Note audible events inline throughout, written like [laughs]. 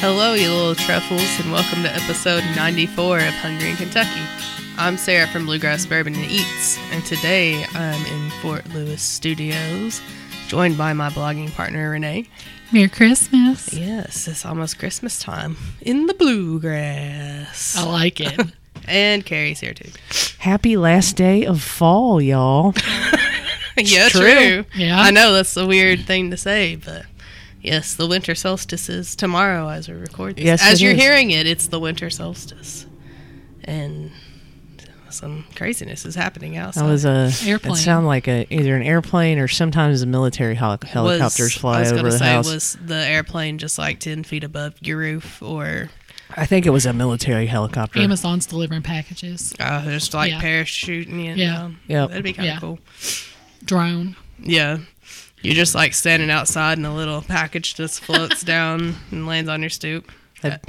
Hello, you little truffles, and welcome to episode 94 of Hungry in Kentucky. I'm Sarah from Bluegrass Bourbon and Eats, and today I'm in Fort Lewis Studios, joined by my blogging partner Renee. Merry Christmas. Yes, it's almost Christmas time in the bluegrass. I like it. [laughs] And Carrie's here too. Happy last day of fall, y'all. [laughs] yeah, true. true. Yeah. I know that's a weird thing to say, but yes, the winter solstice is tomorrow as we record this. Yes, as you're is. hearing it, it's the winter solstice, and some craziness is happening outside. That was a Airplane. It sounded like a either an airplane or sometimes a military heli- Was- helicopters I fly was over gonna the say, house. Was the airplane just like ten feet above your roof, or I think it was a military helicopter. Amazon's delivering packages. uh, just like Yeah. parachuting in? Yeah. down? Yep. that'd be kind of Yeah. cool. Drone. Yeah. You're just like standing outside and a little package just floats down and lands on your stoop. That'd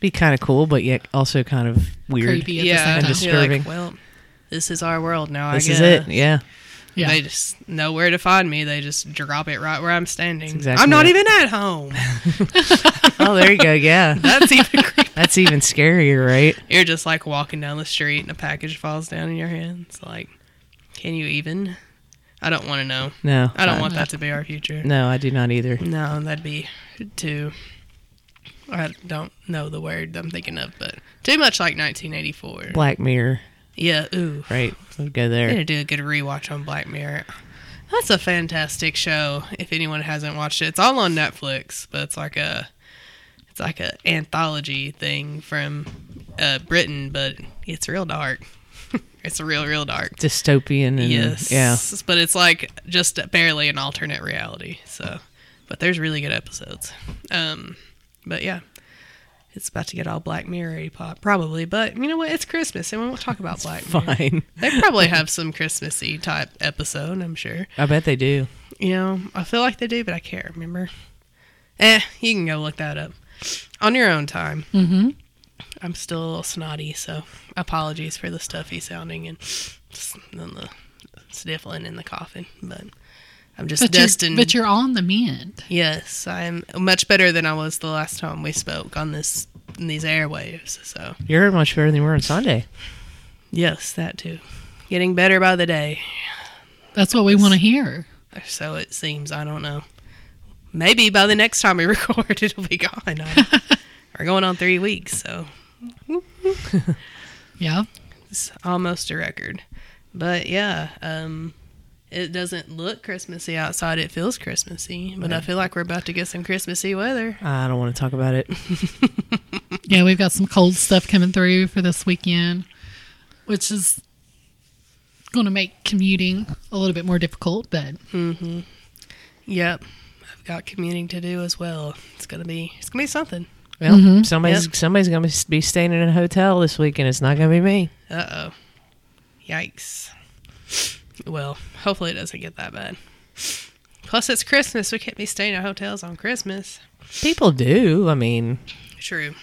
be kind of cool, but yet also kind of weird. Creepy at yeah, the same And time. dis- you're like, disturbing. well, this is our world now. This I is it. Yeah. Yeah. They just know where to find me. They just drop it right where I'm standing. exactly I'm not right. even at home. [laughs] [laughs] Oh, there you go. Yeah. That's even creepy. That's even scarier, right? You're just like walking down the street and a package falls down in your hands. Like, can you even? I don't want to know. No. I don't uh, want that to be our future. No, I do not either. No, that'd be too. I don't know the word I'm thinking of, but too much like 1984. Black Mirror, Yeah, ooh. right? So go I'm there. gonna do a good rewatch on Black Mirror. That's a fantastic show. If anyone hasn't watched it, it's all on Netflix, but it's like a, it's like a anthology thing from uh, Britain, but it's real dark. It's real, real dark. Dystopian and Yes. yeah. But it's like just barely an alternate reality. So, but there's really good episodes. Um, but yeah, it's about to get all Black Mirror pop probably. But you know what? It's Christmas, and we won't talk about Black Mirror. Fine. They probably have some Christmassy type episode. I'm sure. I bet they do. You know, I feel like they do, but I can't remember. Eh, you can go look that up on your own time. Mm-hmm. I'm still a little snotty, so apologies for the stuffy sounding and s- and the sniffling and the coughing. But I'm just But destined. you're, but you're on the mend. yes, I'm much better than I was the last time we spoke on this in these airwaves. So You're much better than you were on Sunday. yes, that too. Getting better by the day. That's what we want to hear. So it seems. I don't know. Maybe by the next time we [laughs] record, it'll be gone. [laughs] We're going on three weeks, so [laughs] Yeah. it's almost a record. But yeah, um, it doesn't look Christmassy outside. It feels Christmassy, but I feel like we're about to get some Christmassy weather. I don't want to talk about it. [laughs] Yeah, we've got some cold stuff coming through for this weekend, which is going to make commuting a little bit more difficult, but Mm-hmm. Yep, I've got commuting to do as well. It's gonna be it's gonna be something. Well, Mm-hmm. somebody's Yep. somebody's gonna be staying in a hotel this weekend. It's not gonna be me. Uh oh, yikes. Well, hopefully it doesn't get that bad. Plus, it's Christmas. We can't be staying at hotels on Christmas. People do. I mean, True.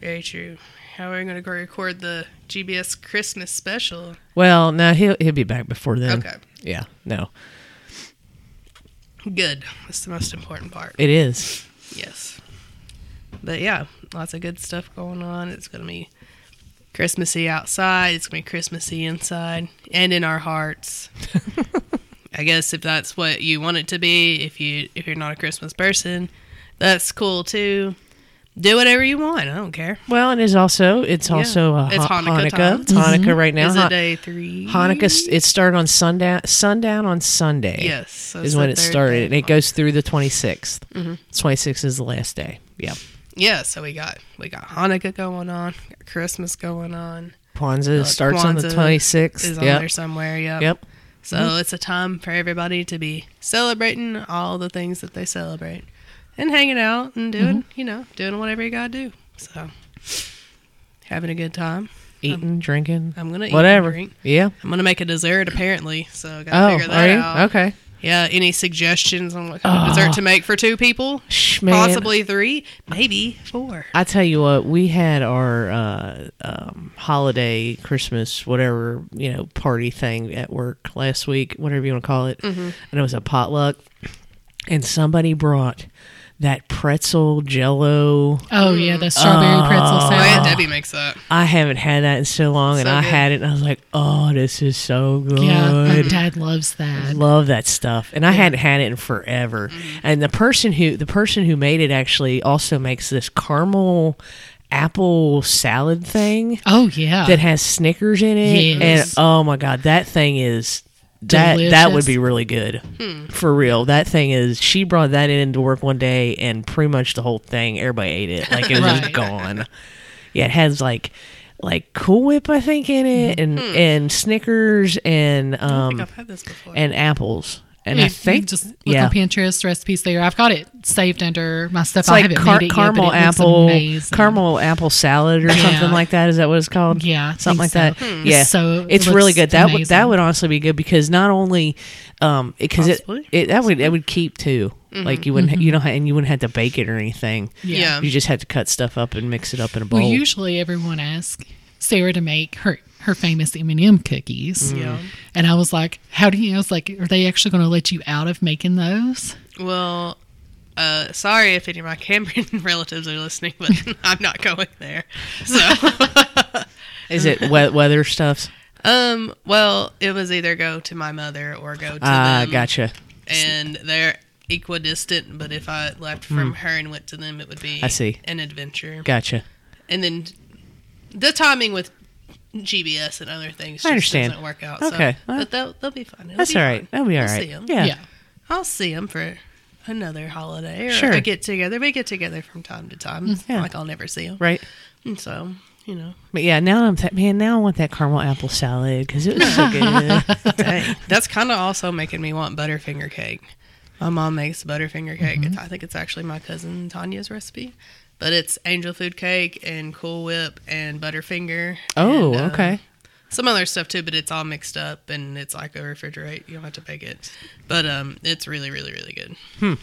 Very true. How are we going to go record the GBS Christmas special? well, no, he'll he'll be back before then. Okay. Yeah, no, Good. That's the most important part. it is. Yes. But yeah, lots of good stuff going on. It's going to be Christmassy outside. It's going to be Christmassy inside and in our hearts. [laughs] I guess if that's what you want it to be, if you if you're not a Christmas person, that's cool too. Do whatever you want. I don't care. Well, it is also it's Yeah. also uh, It's Ha- Hanukkah time. It's Hanukkah right now. Is it day three? Hanukkah. It started on sundown. Sundown on Sunday. Yes, so is when it started, and it goes through the twenty sixth. Mhm. Twenty sixth is the last day. Yeah. Yeah, so we got we got Hanukkah going on, got Christmas going on. Kwanzaa Uh, starts on the twenty sixth. Is on Yep. there somewhere, yep. Yep. So it's a time for everybody to be celebrating all the things that they celebrate. And hanging out and doing, you know, doing whatever you gotta do. So having a good time. Eating, drinking, I'm gonna eat whatever. and drink. Yeah. I'm gonna make a dessert apparently, so gotta Oh, figure that out. Okay. Yeah, any suggestions on what kind of Oh. dessert to make for two people? Shh. Possibly three, maybe four. I tell you what, we had our uh, um, holiday, Christmas, whatever you know, party thing at work last week, whatever you want to call it, Mm-hmm. and it was a potluck, and somebody brought that pretzel jello. Oh yeah, the strawberry pretzel My Aunt salad. Makes that. I haven't had that in so long, and So I good. had it, and I was like, "Oh, this is so good." Yeah, my dad loves that. I love that stuff, and I hadn't had it in forever. Mm-hmm. And the person who the person who made it actually also makes this caramel apple salad thing Oh yeah, that has Snickers in it, Yes. and oh my god, that thing is that that would be really good hmm. for real. That thing is. She brought that in to work one day, and pretty much the whole thing, everybody ate it like it was just Right. gone. Yeah, it has like like Cool Whip, I think, in it, and and Snickers and I think um I've had this before. and apples. And If I think just look yeah, on Pinterest recipes there. I've got it saved under my stuff. it's I like haven't car- made it caramel yet, but it looks apple, caramel apple salad or Yeah. something like that. Is that what it's called? Yeah, I something like think that. so. Hmm. Yeah, So it it's really good. That would that would honestly be good because not only, um, because it, it that would that would keep too. Mm-hmm. Like you wouldn't you don't ha- and you wouldn't have to bake it or anything. Yeah. You just had to cut stuff up and mix it up in a bowl. Well, usually everyone asks Sarah to make her her famous M and m cookies, yeah. and I was like, "How do you?" I was like, "Are they actually going to let you out of making those?" Well, uh, sorry if any of my Cambrian [laughs] relatives are listening, but [laughs] I'm not going there. So, [laughs] Is it wet weather stuffs? um, well, it was either go to my mother or go to Ah, them. gotcha. And they're equidistant, but if I left from hmm. her and went to them, it would be. I see. an adventure. Gotcha. And then the timing with GBS and other things just I understand. doesn't work out. Okay. So, Well, but they'll, they'll be fun. It'll That's be all right. fun. That'll be all right. see 'em. Yeah. yeah. I'll see them for another holiday or Sure. a get together. We get together from time to time. It's Yeah. like I'll never see them. Right. And so, you know, But yeah, now I'm th- man. Now I want that caramel apple salad because it was so [laughs] good. dang, that's kind of also making me want Butterfinger cake. My mom makes Butterfinger cake. Mm-hmm. I think it's actually my cousin Tanya's recipe. But it's angel food cake and Cool Whip and Butterfinger. Oh, and, uh, okay. Some other stuff too, but it's all mixed up and it's like a refrigerate. You don't have to bake it. But um, it's really, really, really good.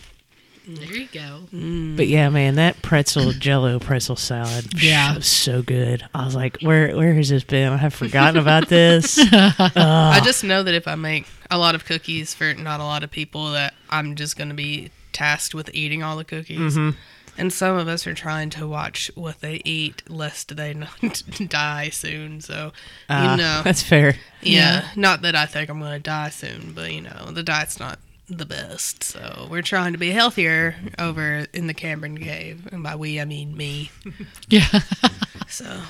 There you go. But yeah, man, that pretzel Jello pretzel salad, Yeah. was so good. I was like, where where has this been? I have forgotten about this. [laughs] I just know that if I make a lot of cookies for not a lot of people, that I'm just going to be tasked with eating all the cookies. Mm-hmm. And some of us are trying to watch what they eat, lest they not [laughs] die soon. So, Ah, you know, that's fair. yeah, not that I think I'm going to die soon, but you know, the diet's not the best. So we're trying to be healthier over in the Cameron Cave, and by we I mean me. [laughs] Yeah. So,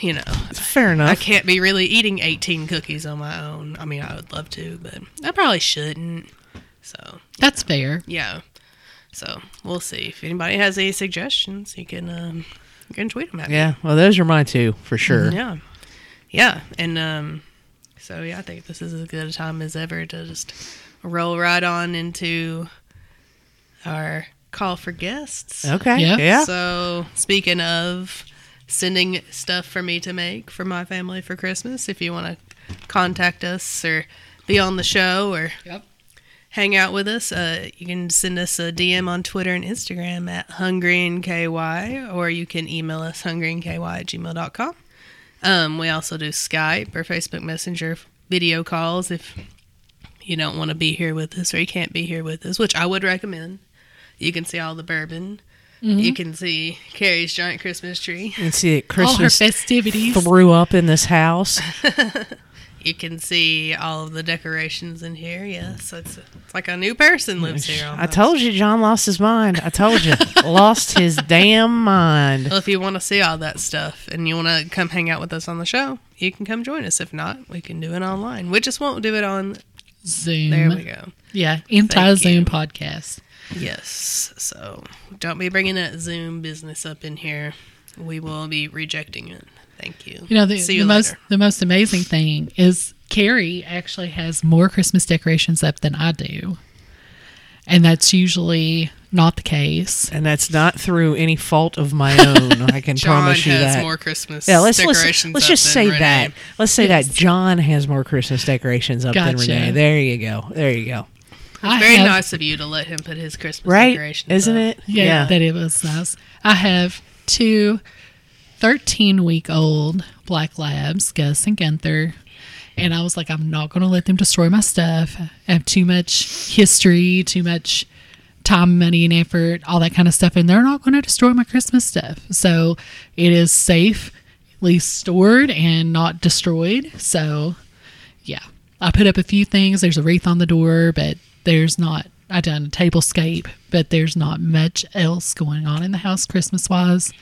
you know, Fair enough. I can't be really eating 18 cookies on my own. I mean, I would love to, but I probably shouldn't. So, That's fair. yeah. So, we'll see. If anybody has any suggestions, you can um, you can tweet them at me. Yeah, well, those are mine too, for sure. Yeah. Yeah. And um, so, yeah, I think this is as good a time as ever to just roll right on into our call for guests. Okay. Yeah. Yeah. So, speaking of sending stuff for me to make for my family for Christmas, if you want to contact us or be on the show or Yep. hang out with us, uh, you can send us a DM on Twitter and Instagram at hungryinky, or you can email us hungryinky at gmail.com. Um, we also do Skype or Facebook Messenger video calls if you don't want to be here with us or you can't be here with us, which I would recommend. You can see all the bourbon. Mm-hmm. You can see Carrie's giant Christmas tree. And see that All her Christmas festivities. threw up in this house. [laughs] You can see all of the decorations in here. Yes, it's, it's like a new person lives here. I told you, John lost his mind. I told you, [laughs] lost his damn mind. Well, if you want to see all that stuff and you want to come hang out with us on the show, you can come join us. If not, we can do it online. We just won't do it on. Zoom. There we go. Yeah. anti Zoom podcast. Yes. So don't be bringing that Zoom business up in here. We will be rejecting it. Thank you. You know, the, See the most the most amazing thing is Carrie actually has more Christmas decorations up than I do. And that's usually not the case. And that's not through any fault of my [laughs] own. I can John promise you has that. more Christmas yeah, let's let's, let's up just than say Renee. that. Let's say Yes. that John has more Christmas decorations up than Renee. There you go. There you go. It's Very have- nice of you to let him put his Christmas Right? decorations Isn't up. it? Yeah, that it was nice. I have two 13 week old black labs, Gus and Gunther. And I was like, I'm not going to let them destroy my stuff. I have too much history, too much time, money, and effort, all that kind of stuff, and they're not going to destroy my Christmas stuff. So it is safely stored and not destroyed. So yeah, I put up a few things. There's a wreath on the door, but there's not. I done a tablescape, but there's not much else going on in the house Christmas wise,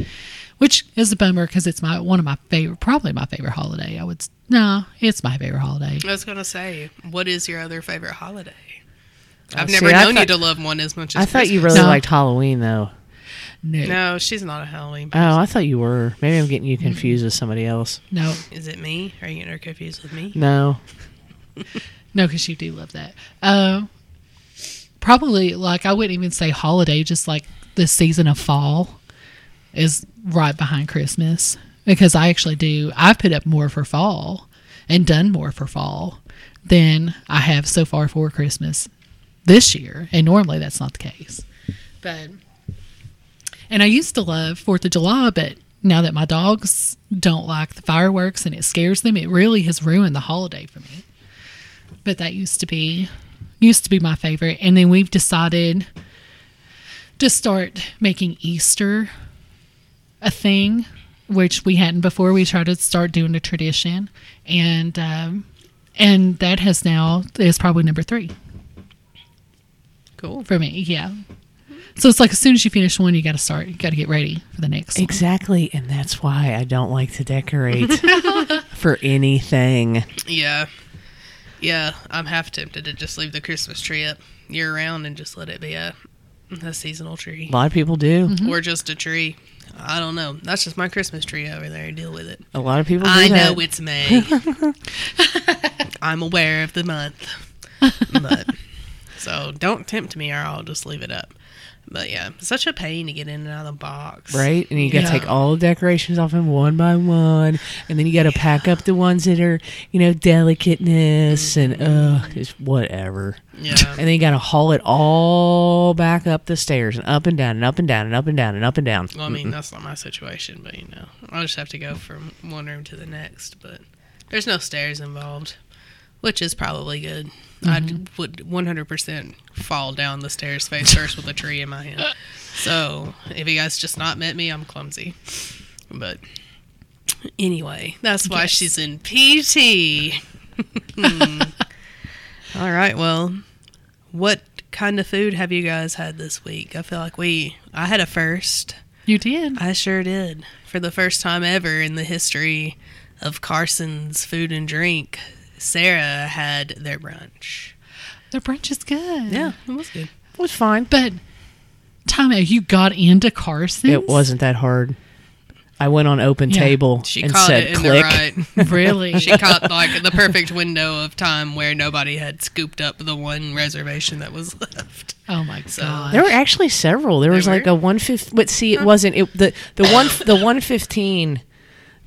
which is a bummer because it's my one of my favorite, probably my favorite holiday. I would no, it's my favorite holiday. I was gonna say, what is your other favorite holiday? Oh, I've never I known you to love one as much as I thought you really No. liked Halloween though. No, no, No, she's not a Halloween. person. Oh, I thought you were. Maybe I'm getting you confused with somebody else. no, Is it me? Are you getting her confused with me? No. [laughs] no. because you do love that. Uh, probably like I wouldn't even say holiday, just like the season of fall is right behind Christmas because I actually do. I've put up more for fall and done more for fall than I have so far for Christmas this year, and normally that's not the case. But and I used to love Fourth of July, but now that my dogs don't like the fireworks and it scares them, it really has ruined the holiday for me. But that used to be used to be my favorite, and then we've decided to start making Easter a thing, which we hadn't before. We tried to start doing a tradition, and um, and that has now is probably number three Cool. for me. Yeah. So it's like as soon as you finish one, you got to start. You got to get ready for the next. one. Exactly, and that's why I don't like to decorate [laughs] for anything. Yeah. Yeah, I'm half tempted to just leave the Christmas tree up year round and just let it be a, a seasonal tree. A lot of people do. Mm-hmm. Or just a tree. I don't know. That's just my Christmas tree over there. Deal with it. A lot of people. Do I that. know it's May. [laughs] I'm aware of the month. But [laughs] so don't tempt me or I'll just leave it up. But yeah, such a pain to get in and out of the box. Right, and you got to Yeah. take all the decorations off them one by one, and then you got to pack up the ones that are, you know, delicateness and uh, just whatever. Yeah. [laughs] And then you got to haul it all back up the stairs and up and down and up and down and up and down and up and down. Well, I mean, that's not my situation, but you know, I'll just have to go from one room to the next. But there's no stairs involved, which is probably good. I would 100% fall down the stairs face first with a tree in my hand. So if you guys just not met me, I'm clumsy. But anyway, that's why Yes. she's in PT. Hmm. All right, well, what kind of food have you guys had this week? I feel like we, I had a first. You did. I sure did. For the first time ever in the history of Carson's Food and Drink, Sarah had their brunch. The brunch is good. Yeah, it was good. It was fine. But time out, you got into Carson. It wasn't that hard. I went on open Yeah. table She and caught said it in click. the right. [laughs] really. She caught like the perfect window of time where nobody had scooped up the one reservation that was left. oh my So- god. There were actually several. There There was like were? a one fifty. But see, it wasn't it the the one the one fifteen.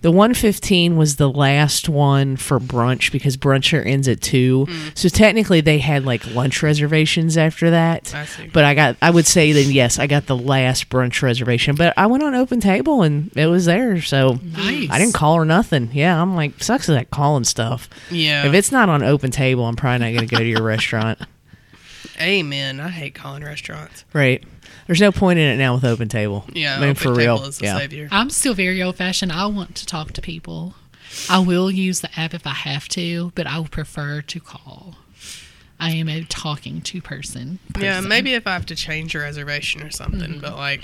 The one fifteen was the last one for brunch because bruncher ends at two. Mm. So technically, they had like lunch reservations after that. I. But I got, I would say then yes, I got the last brunch reservation. But I went on open table and it was there. So Nice. I didn't call or nothing. Yeah, I'm like sucks that calling stuff. Yeah. If it's not on open table, I'm probably not going to go to your [laughs] restaurant. Amen. I hate calling restaurants. Right. There's no point in it now with open table. Yeah, I mean, open for table real. is the yeah. savior. I'm still very old fashioned. I want to talk to people. I will use the app if I have to, but I would prefer to call. I am a talking to person. Yeah, maybe if I have to change a reservation or something, Mm-hmm. but like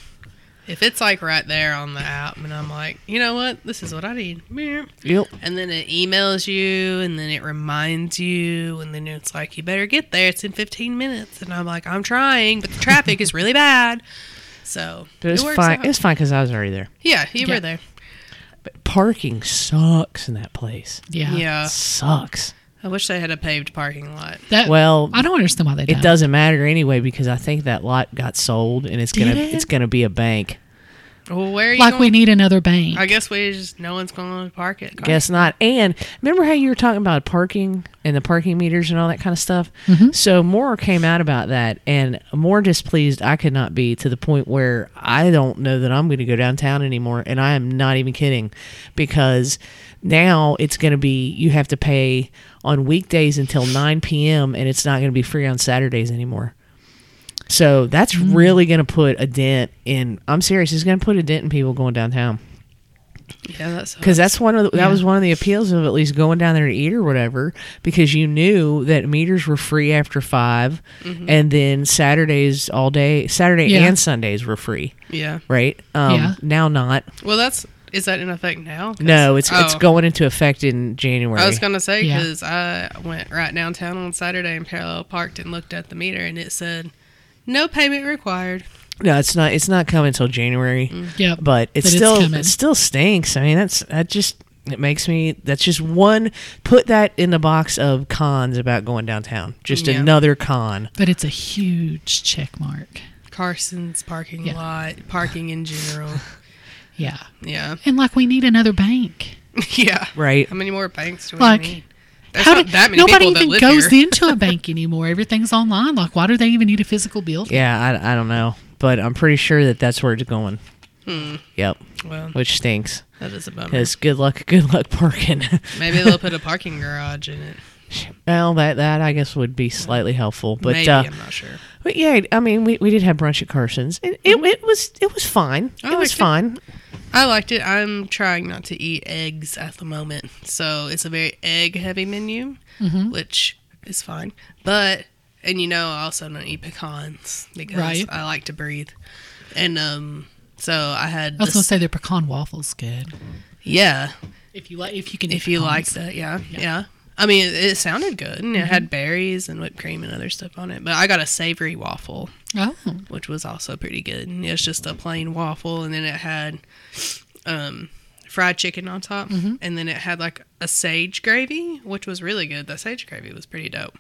if it's like right there on the app and I'm like, you know what, this is what I need. Yep. And then it emails you and then it reminds you and then it's like, you better get there. It's in 15 minutes. And I'm like, I'm trying, but the traffic is really bad. So But it's it works fine. out. It's fine because I was already there. yeah, you Yeah. were there. But parking sucks in that place. Yeah. Yeah. it sucks. I wish they had a paved parking lot. That, Well, I don't understand why they it don't. doesn't matter anyway because I think that lot got sold and it's Did gonna it? it's gonna be a bank. Well, where are you Like going? we need another bank. I guess we just, no one's going to park it. Guess not. And remember how you were talking about parking and the parking meters and all that kind of stuff? Mm-hmm. So more came out about that, and more displeased I could not be to the point where I don't know that I'm going to go downtown anymore, and I am not even kidding, because now it's going to be you have to pay on weekdays until 9 p.m. and it's not going to be free on Saturdays anymore. So that's Mm. really going to put a dent in. I'm serious. It's going to put a dent in people going downtown Yeah, that's because that's one of the, that Yeah. was one of the appeals of at least going down there to eat or whatever because you knew that meters were free after 5 and then Saturdays all day Saturday Yeah. and Sundays were free yeah. right um Yeah. now not Well, that's is that in effect now? no it's it's oh. going into effect in January I was gonna say Yeah. because I went right downtown on Saturday and parallel parked and looked at the meter and it said no payment required. no it's not it's not coming until January mm. Yep. but it's But still coming. it still stinks. I mean, that's that just it makes me that's just one put that in the box of cons about going downtown. Just Yeah. another con. But it's a huge check mark. Carson's parking Yeah. lot, parking in general. [laughs] Yeah. Yeah, And like we need another bank. [laughs] yeah. Right. How many more banks do we Like, need? There's How not do, that many nobody people that even live goes here. into a bank [laughs] anymore. Everything's online. Like, why do they even need a physical building? Yeah, I, I don't know, but I'm pretty sure that that's where it's going. Hmm. Yep, Well, which stinks. that is a bummer. Because good luck, good luck parking. Maybe they'll [laughs] put a parking garage in it. Well, that that I guess would be slightly helpful, but Maybe uh, I'm not sure. but yeah, I mean, we, we did have brunch at Carson's. It, it, it was it was fine. Mm-hmm. I it was liked it. fine. I liked it. I'm trying not to eat eggs at the moment, so it's a very egg heavy menu, Mm-hmm. which is fine. But and you know, I also don't eat pecans because Right. I like to breathe. And um, so I had I was this, gonna say their pecan waffles good. yeah. If you like, if you can, eat If you like that, yeah, Yeah. yeah. I mean, it, it sounded good, and it Mm-hmm. had berries and whipped cream and other stuff on it. But I got a savory waffle, Oh, which was also pretty good. And it was just a plain waffle, and then it had um, fried chicken on top, Mm-hmm. and then it had like a sage gravy, which was really good. The sage gravy was pretty dope,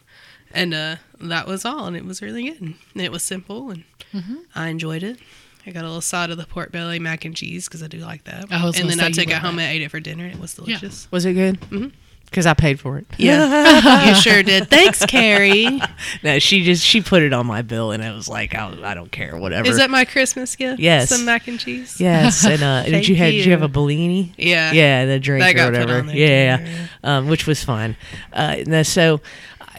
and uh, that was all, and it was really good. And it was simple, and Mm-hmm. I enjoyed it. I got a little side of the pork belly mac and cheese because I do like that. And then I took it home that. and ate it for dinner. And It was Yeah. delicious. Was it good? Mhm. Because I paid for it. Yeah, [laughs] you sure did. Thanks, Carrie. [laughs] No, she just she put it on my bill, and it was like, I, I don't care, whatever. Is that my Christmas gift? Yes. Some mac and cheese? yes? And uh, [laughs] did you have did you have a Bellini? Yeah. Yeah, the drink or whatever. yeah, yeah. Um, which was fine. Uh, so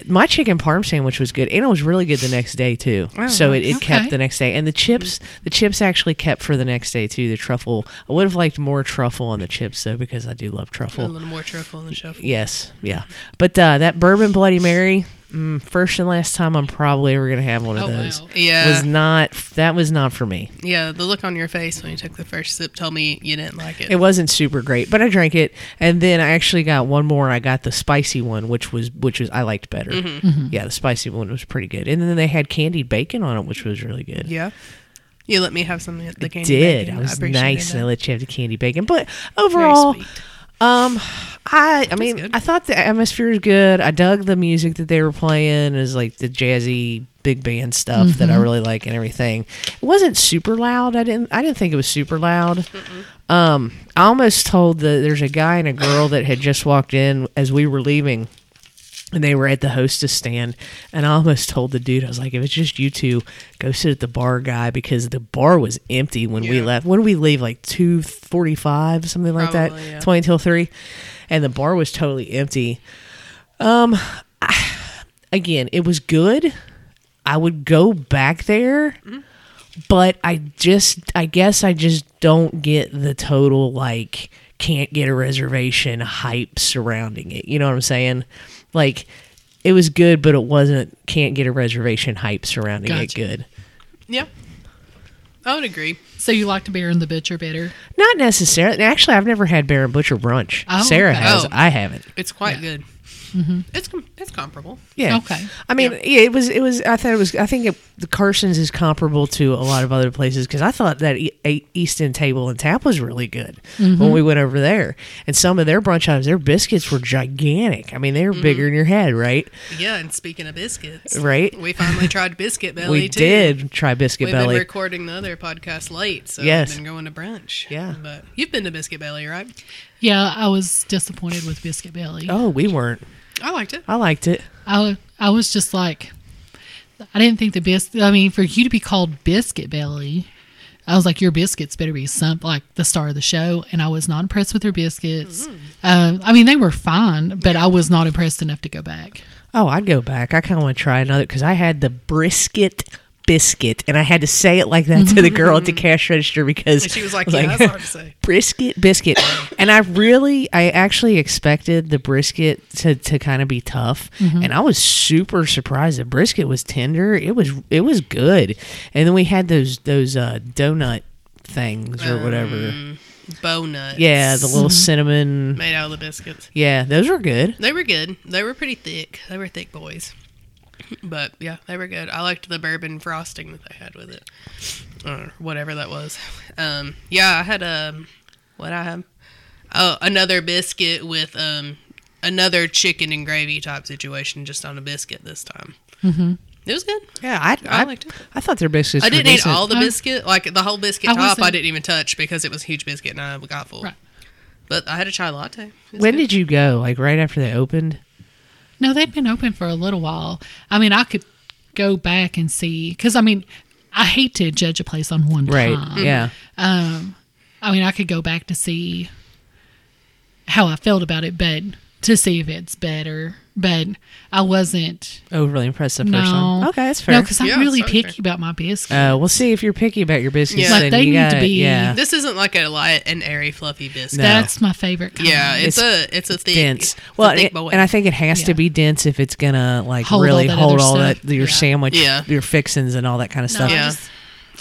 my chicken parm sandwich was good, and it was really good the next day too. Oh, so it, it okay. kept the next day, and the chips the chips actually kept for the next day too. The truffle, I would have liked more truffle on the chips though because I do love truffle. A little more truffle in the shuffle. Yes, yeah. But uh, that bourbon Bloody Mary, mm, first and last time I'm probably ever gonna have one of Oh, those. wow. Yeah. Was not that was not for me. yeah, the look on your face when you took the first sip told me you didn't like it. It wasn't super great, but I drank it, and then I actually got one more. I got the spicy one, which was which was I liked better. Mm-hmm. Yeah, the spicy one was pretty good, and then they had candied bacon on it, which was really good. yeah. You let me have some of the I candy did. bacon. I was appreciated nice, and I let you have the candy bacon. But overall, sweet. Um, I I mean. I thought the atmosphere was good. I dug the music that they were playing, is like the jazzy big band stuff that I really like and everything. It wasn't super loud. I didn't I didn't think it was super loud. Um, I almost told the there's a guy and a girl that had just walked in as we were leaving. And they were at the hostess stand, and I almost told the dude, I was like, "If it's just you two, go sit at the bar, guy, because the bar was empty when we left. When did we leave? Like two forty-five, something like Probably, that, yeah. twenty till three, and the bar was totally empty. Um, again, it was good. I would go back there, Mm-hmm. but I just, I guess, I just don't get the total like can't get a reservation hype surrounding it. You know what I'm saying? Like, it was good, but it wasn't can't get a reservation hype surrounding it. Good. Yeah. I would agree. so you like the bear and the butcher better? Not necessarily. Actually, I've never had Bear and Butcher brunch. Oh, Sarah okay. has. Oh. I haven't. It's quite Yeah. good. Mm-hmm. It's com- it's comparable. Yeah. Okay. I mean, yeah. it was. It was. I thought it was. I think it, the Carson's is comparable to a lot of other places because I thought that e- East End Table and Tap was really good mm-hmm. when we went over there, and some of their brunch items, their biscuits were gigantic. I mean, they were mm-hmm. bigger than your head, right? Yeah, and speaking of biscuits, Right. We finally tried biscuit [laughs] belly we too. did try biscuit We've belly. been recording the other podcast late, so Yes. we've been going to brunch. Yeah. but you've been to Biscuit Belly, right? Yeah, I was disappointed with biscuit belly. oh, we weren't. I liked it. I liked it. I, I was just like, I didn't think the biscuit. I mean, for you to be called biscuit belly, I was like, your biscuits better be some like the star of the show. And I was not impressed with their biscuits. Um, I mean, they were fine, but I was not impressed enough to go back. Oh, I'd go back. I kind of want to try another because I had the brisket biscuit, and I had to say it like that to the girl at the [laughs] cash register because And she was like, I "Yeah, that's hard to say." [laughs] brisket biscuit and i really i actually expected the brisket to, to kind of be tough and i was super surprised the brisket was tender it was it was good and then we had those those uh donut things or whatever Um, Bow nuts. yeah the little cinnamon Made out of the biscuits. yeah those were good They were good. They were pretty thick. They were thick boys. But yeah, they were good. I liked the bourbon frosting that they had with it. Or whatever that was. Um, yeah, I had um what I have? Oh, another biscuit with um another chicken and gravy type situation just on a biscuit this time. Mm-hmm. It was good. yeah i I i, liked it. I thought their biscuits I didn't eat all the biscuit, like the whole biscuit I top. I didn't even touch because it was a huge biscuit and I got full. Right. But I had a chai latte. When good. did you go like right after they opened No, they've been open for a little while. I mean, I could go back and see because I mean, I hate to judge a place on one right time. yeah Um, I mean, I could go back to see how I felt about it, but to see if it's better. But I wasn't. overly impressed no. one okay that's fair No, because I'm Yeah, really picky fair. about my biscuits. uh, we'll see if you're picky about your biscuits. Yeah. Like, they you need to gotta- be- yeah. This isn't like a light and airy, fluffy biscuit. No. That's my favorite kind. Yeah, it's, It's a it's a thick, dense. it's a Well, thick and, boy. and I think it has Yeah. to be dense if it's gonna like Hold really that hold all stuff. that your Yeah. sandwich, Yeah. your fixins, and all that kind of No, stuff.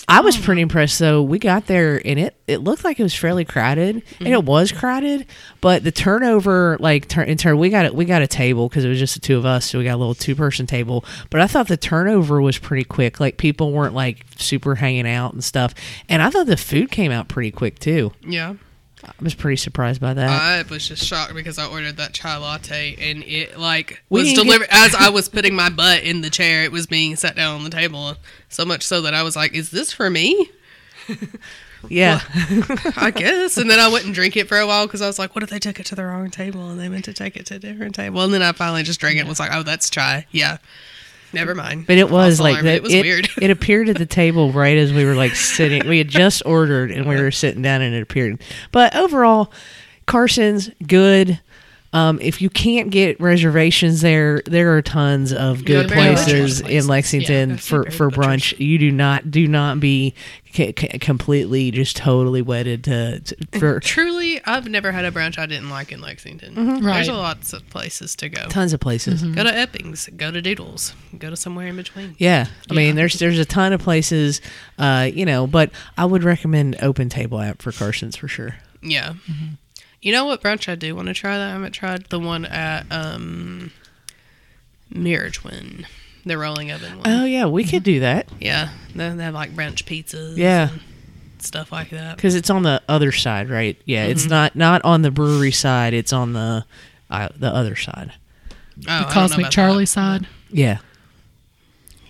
I Yeah. just- I was pretty impressed though. We got there and it it looked like it was fairly crowded, and Mm-hmm. it was crowded. But the turnover, like turn in turn, we got it. We got a table because it was just the two of us, so we got a little two person table. But I thought the turnover was pretty quick. Like people weren't like super hanging out and stuff. And I thought the food came out pretty quick too. yeah, I was pretty surprised by that. I was just shocked because I ordered that chai latte and it like was delivered as I was putting my butt in the chair. It was being set down on the table so much so that I was like, "Is this for me?" [laughs] yeah. I guess. And then I wouldn't drink it for a while because I was like, "What if they took it to the wrong table and they meant to take it to a different table?" And then I finally just drank it. and Was like, "Oh, that's chai." Yeah, never mind. But it was False like alarm. that. It was it, weird. it appeared at the table right as we were like [laughs] sitting. We had just ordered and we were sitting down and it appeared. But overall, Carson's good. Um, if you can't get reservations there, there are tons of good Yeah, places in. Lexington Yeah, for, for brunch. You do not do not be c- c- completely just totally wedded to, to for Truly, I've never had a brunch I didn't like in Lexington. Mm-hmm. Right. There's lots of places to go. tons of places. Go to Eppings. Go to Doodles. Go to somewhere in between. Yeah, I mean, there's there's a ton of places, uh, you know, but I would recommend Open Table app for Carson's for sure. Yeah. You know what brunch I do want to try that I haven't tried? The one at um, Mirror Twin. The rolling oven one. Oh yeah, we could do that yeah. They, they have like brunch pizzas. Yeah. and Stuff like that. because it's on the other side, right? Yeah, it's not not on the brewery side; it's on the uh, the other side. Oh, I Cosmic Charlie that. side. Yeah.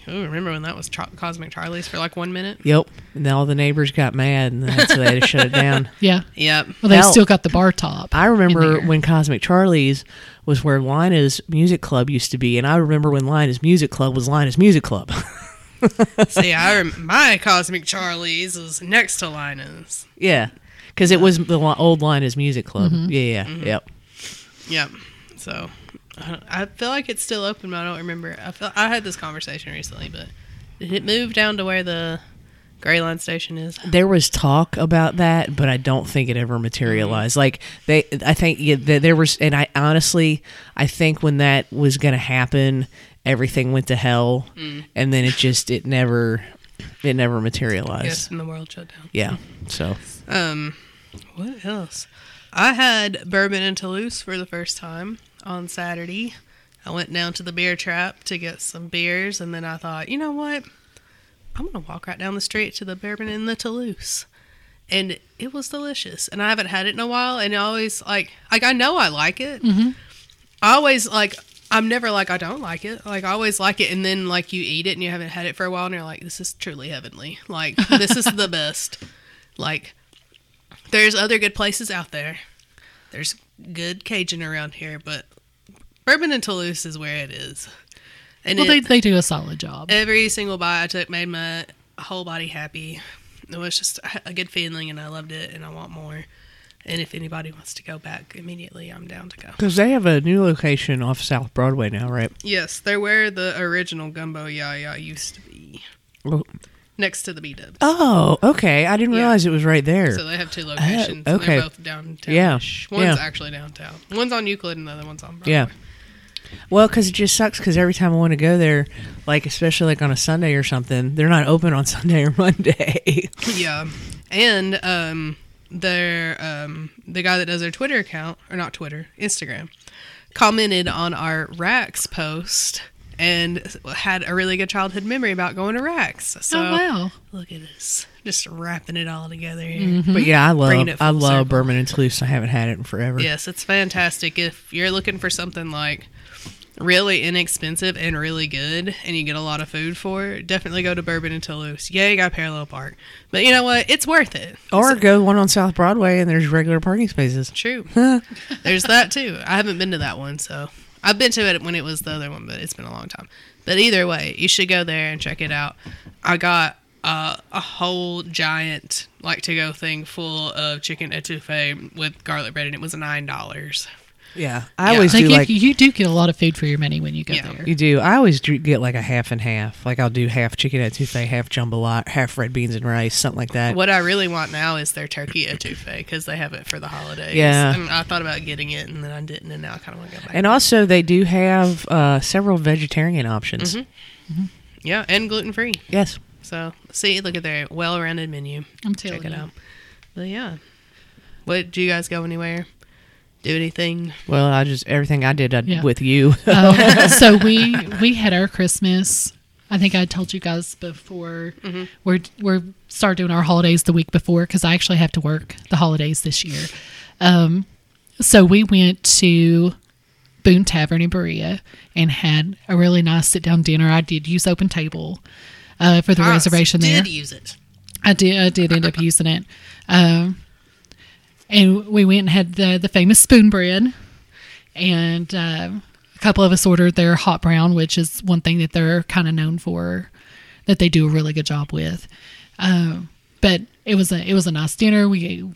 Oh, remember when that was Tro- Cosmic Charlie's for like one minute? Yep. And then all the neighbors got mad, and that's why they had to shut it down. [laughs] Yeah. Yep. Well, they Hell, still got the bar top. I remember when Cosmic Charlie's was where Lynagh's Music Club used to be, and I remember when Lynagh's Music Club was Lynagh's Music Club. [laughs] See, I rem- my Cosmic Charlie's is next to Lynagh's. yeah, because it was the old Lynagh's Music Club. Mm-hmm. Yeah, yeah, mm-hmm. yep. Yep. So I I feel like it's still open, but I don't remember. I feel I had this conversation recently, but did it move down to where the Greyline station is? There was talk about that, but I don't think it ever materialized. Like they, I think yeah, there was, and I honestly, I think when that was going to happen, everything went to hell, and then it just, it never, it never materialized. Yes, and the world shut down. Yeah. So Um, what else? I had bourbon and Toulouse for the first time on Saturday. I went down to the beer trap to get some beers, and then I thought, you know what? I'm gonna walk right down the street to the bourbon and the Toulouse, and it was delicious. And I haven't had it in a while, and I always like, like I know I like it. Mm-hmm. I always like. I'm never like I don't like it. Like I always like it, and then like you eat it and you haven't had it for a while, and you're like, this is truly heavenly. Like [laughs] this is the best. Like there's other good places out there. There's good Cajun around here, but Bourbon and Toulouse is where it is. And Well, they, it, they do a solid job. every single bite I took made my whole body happy. It was just a- a good feeling, and I loved it, and I want more. And if anybody wants to go back immediately, I'm down to go. because they have a new location off South Broadway now, right? Yes, they're where the original Gumbo Yaya used to be. Oh. Next to the B Dubs. Oh, okay. I didn't Yeah. realize it was right there. So they have two locations. Oh, and okay. They're both downtown. Yeah, One's yeah. actually downtown. One's on Euclid and the other one's on Broadway. yeah. Well, because it just sucks. Because every time I want to go there, like especially like on a Sunday or something, they're not open on [laughs] Sunday or Monday. [laughs] Yeah. And um their um the guy that does their Twitter account or not Twitter, Instagram, commented on our Rax post and had a really good childhood memory about going to Rax. Oh, so oh wow. look at this. Just wrapping it all together here. Mm-hmm. But yeah, I love it I full love circle. bourbon and Toulouse. I haven't had it in forever. Yes, it's fantastic. If you're looking for something like really inexpensive and really good and you get a lot of food for it, definitely go to Bourbon and Toulouse. Yeah, you got Parallel Park. But you know what? It's worth it. Or go one on South Broadway and there's regular parking spaces. True. [laughs] There's that too. I haven't been to that one, so I've been to it when it was the other one, but it's been a long time. But either way, you should go there and check it out. I got uh, a whole giant like to go thing full of chicken etouffee with garlic bread, and it was nine dollars. Yeah, I Yeah. always They do give, like you do get a lot of food for your money when you go Yeah. there. you do. I always do get like a half and half. Like I'll do half chicken at etouffee, half jambalaya, half red beans and rice, something like that. What I really want now is their turkey etouffee because they have it for the holidays. Yeah. and I thought about getting it, and then I didn't, and now I kind of want to go back. And also, they do have uh, several vegetarian options. Mm-hmm. yeah, and gluten free. Yes. So see, look at their well-rounded menu. I'm telling Check it you. out. But yeah, what do you guys go anywhere? Do anything? Well, I just everything I did I, Yeah. with you. Um, [laughs] so we we had our Christmas. I think I told you guys before. We're we're start doing our holidays the week before because I actually have to work the holidays this year. Um, so we went to Boone Tavern in Berea and had a really nice sit down dinner. I did use Open Table uh, for the I reservation there. Did use it? I did. I did end up [laughs] using it, um, and we went and had the the famous spoon bread, and um, a couple of us ordered their hot brown, which is one thing that they're kind of known for, that they do a really good job with. Um, but it was a it was a nice dinner. We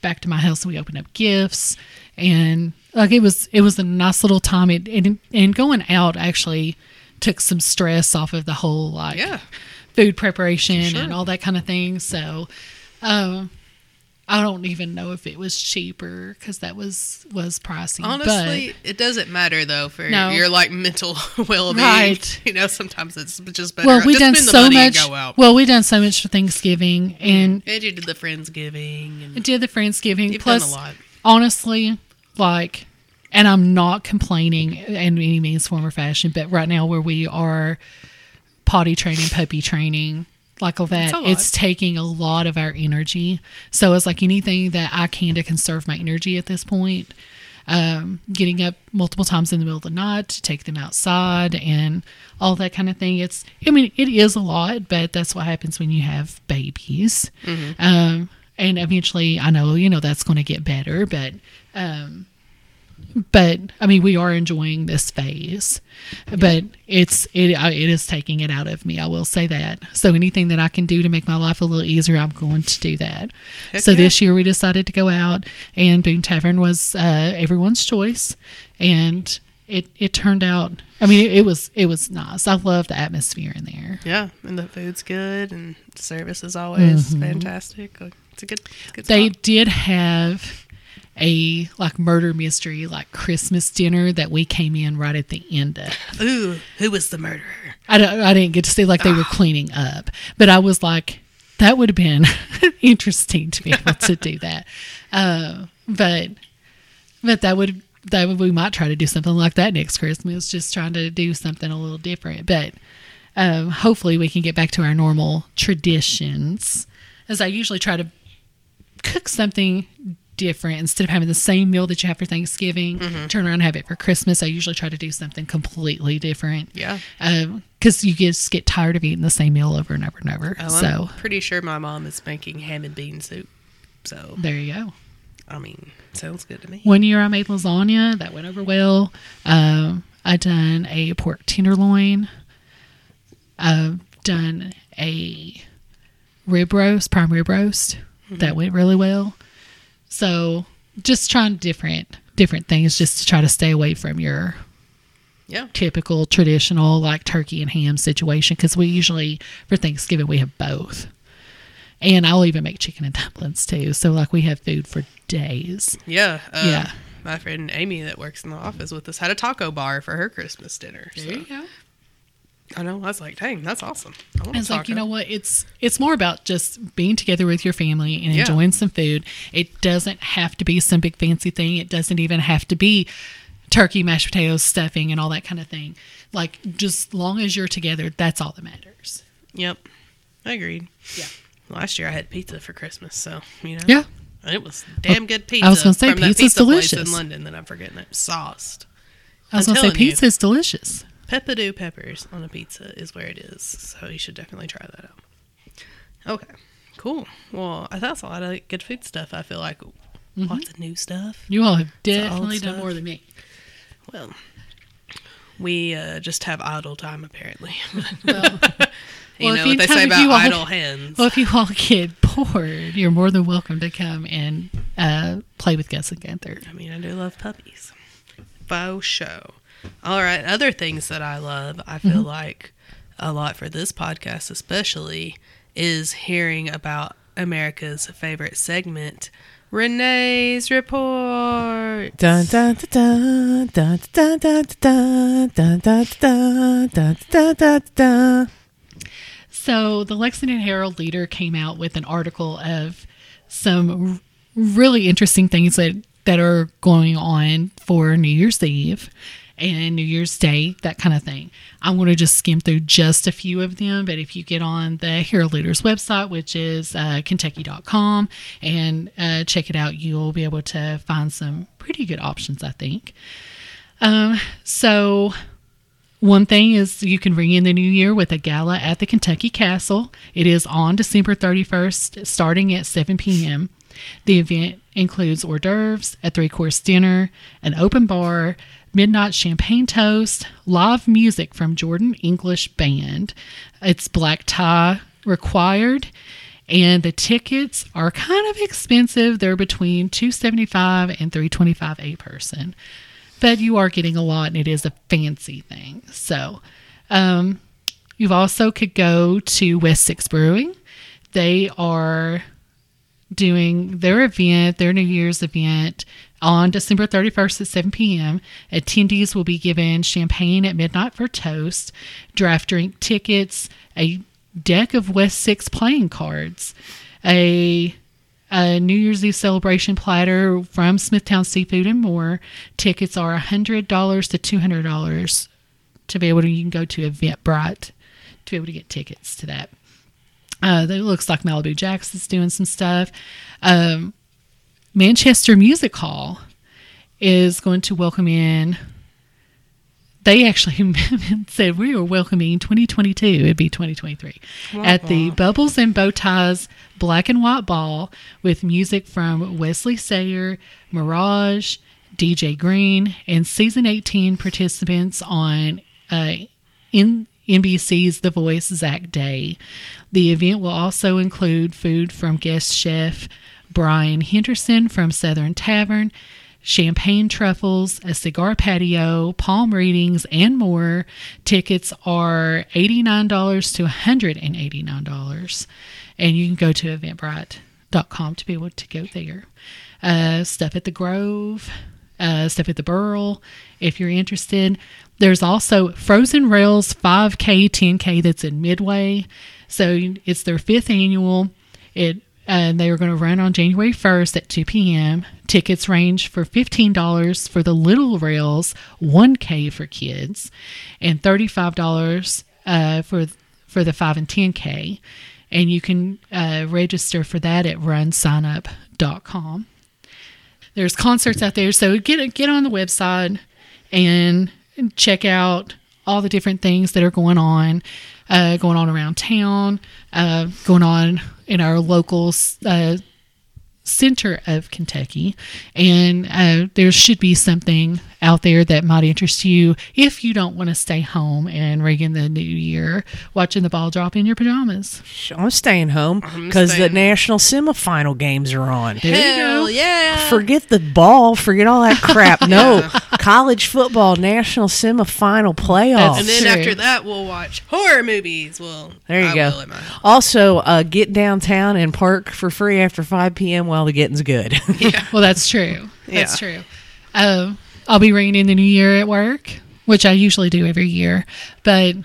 back to my house and we opened up gifts, and like it was it was a nice little time. It, and and going out actually took some stress off of the whole like Yeah. food preparation Sure. and all that kind of thing. So, um, I don't even know if it was cheaper because that was was pricey. Honestly, it doesn't matter though for No. your like mental [laughs] well-being. Right. [laughs] You know, sometimes it's just better. well, we just done so much. And go out. Well, we done so much for Thanksgiving mm-hmm. and and you did the friendsgiving, and did the Friendsgiving. you've Plus, done a lot. honestly, like, and I'm not complaining in any means, form, or fashion, but right now where we are potty training, puppy training, like that, It's it's taking a lot of our energy. So it's like anything that I can to conserve my energy at this point. Um, getting up multiple times in the middle of the night to take them outside and all that kind of thing. It's, I mean, it is a lot, but that's what happens when you have babies. Um, and eventually, I know, you know, that's going to get better, but, um, but I mean, we are enjoying this phase, but it's it it is taking it out of me. I will say that. So anything that I can do to make my life a little easier, I'm going to do that. Heck so yeah. this year we decided to go out, and Boone Tavern was uh, everyone's choice, and it it turned out. I mean, it, it was it was nice. I love the atmosphere in there. Yeah, and the food's good, and service is always fantastic. Like, It's a good, it's a good They spot. did have a like murder mystery like Christmas dinner that we came in right at the end of. Ooh, who was the murderer? I don't, I didn't get to see like they were cleaning up, but I was like, that would have been [laughs] interesting to be able to do that. [laughs] Uh, but but that would that would, we might try to do something like that next Christmas, just trying to do something a little different. But um, hopefully we can get back to our normal traditions, as I usually try to cook something different instead of having the same meal that you have for Thanksgiving. Mm-hmm. Turn around and have it for Christmas. I usually try to do something completely different Yeah. Um, because you just get tired of eating the same meal over and over and over. Oh, so I'm pretty sure my mom is making ham and bean soup. So, there you go. I mean, sounds good to me. One year I made lasagna that went over well. Um, I done a pork tenderloin. I've done a rib roast, prime rib roast mm-hmm. that went really well. So just trying different different things just to try to stay away from your Yeah. typical traditional like turkey and ham situation because we usually for Thanksgiving we have both. And I'll even make chicken and dumplings too. So like we have food for days. Yeah. Uh, Yeah. My friend Amy that works in the office with us had a taco bar for her Christmas dinner. There So go. I know. I was like, dang, that's awesome. I It's like you know what? It's it's more about just being together with your family and Yeah. enjoying some food. It doesn't have to be some big fancy thing. It doesn't even have to be turkey, mashed potatoes, stuffing, and all that kind of thing. Like just long as you're together, that's all that matters. Yep. I agreed. Yeah. Last year I had pizza for Christmas, so you know. Yeah. It was damn good pizza. I was gonna say, pizza's pizza delicious. in London that I'm forgetting it. Sauced. I was gonna say telling you. pizza is delicious. Peppadew peppers on a pizza is where it is. So you should definitely try that out. Okay. Cool. Well, I that's a lot of good food stuff. I feel like lots of new stuff. You all have definitely done more than me. Well, we uh, just have idle time apparently. [laughs] Well, you Well, know if what you they say about all- idle hands. well, if you all get bored, you're more than welcome to come and uh, play with Gus and Gunther. I mean, I do love puppies. Faux show. All right. Other things that I love, I feel Mm-hmm. like a lot for this podcast, especially, is hearing about America's favorite segment, Renee's Report. Dun dun dun dun dun dun dun dun dun dun dun dun dun dun. So the Lexington Herald Leader came out with an article of some r- really interesting things that that are going on for New Year's Eve and New Year's Day, that kind of thing. I'm going to just skim through just a few of them, but if you get on the Herald Leader's website, which is uh, Kentucky.com, and uh, check it out, you'll be able to find some pretty good options, I think. Um, so one thing is you can ring in the new year with a gala at the Kentucky Castle. It is on December 31st, starting at 7 p.m. The event includes hors d'oeuvres, a three course dinner, an open bar, midnight champagne toast, live music from Jordan English Band. It's black tie required. And the tickets are kind of expensive. They're between 275 and 325 a person but you are getting a lot and it is a fancy thing. So, um, you've also could go to West Six Brewing. They are doing their event, their New Year's event on December 31st at 7 p.m. Attendees will be given champagne at midnight for toast, draft drink tickets, a deck of West Six playing cards, a a New Year's Eve celebration platter from Smithtown Seafood and more. Tickets are $100 to $200 to be able to, you can go to Eventbrite to be able to get tickets to that. Uh, it looks like Malibu Jacks is doing some stuff. Um, Manchester Music Hall is going to welcome in. They actually [laughs] said we are welcoming 2022. It'd be 2023 at the Bubbles and Bow Ties Black and White Ball with music from Wesley Sayer, Mirage, DJ Green, and season 18 participants on uh, in NBC's The Voice Zach Day. The event will also include food from guest chef Brian Henderson from Southern Tavern, champagne truffles, a cigar patio, palm readings, and more. Tickets are $89 to $189. And you can go to eventbrite.com to be able to go there. Uh, stuff at the Grove, uh, stuff at the Burl, if you're interested. There's also Frozen Rails 5K, 10K that's in Midway. So it's their fifth annual. It and they are going to run on January 1st at 2 p.m. Tickets range for $15 for the little rails, 1K for kids, and $35 uh, for for the 5 and 10K. And you can uh, register for that at runsignup.com. There's concerts out there, so get get on the website and check out all the different things that are going on, uh, going on around town, uh, going on in our local uh, center of Kentucky, and uh, there should be something out there that might interest you if you don't want to stay home and ring in the new year watching the ball drop in your pajamas. I'm staying home because the national semifinal games are on. There you Hell go. yeah! Forget the ball, forget all that crap. [laughs] No, college football national semifinal playoffs. and then True. after that, we'll watch horror movies. Well, There you I go. will in my house. Also, uh, get downtown and park for free after 5 p.m. while the getting's good. Yeah. Well, that's true. [laughs] That's Yeah. true. Um, I'll be ringing in the new year at work, which I usually do every year. But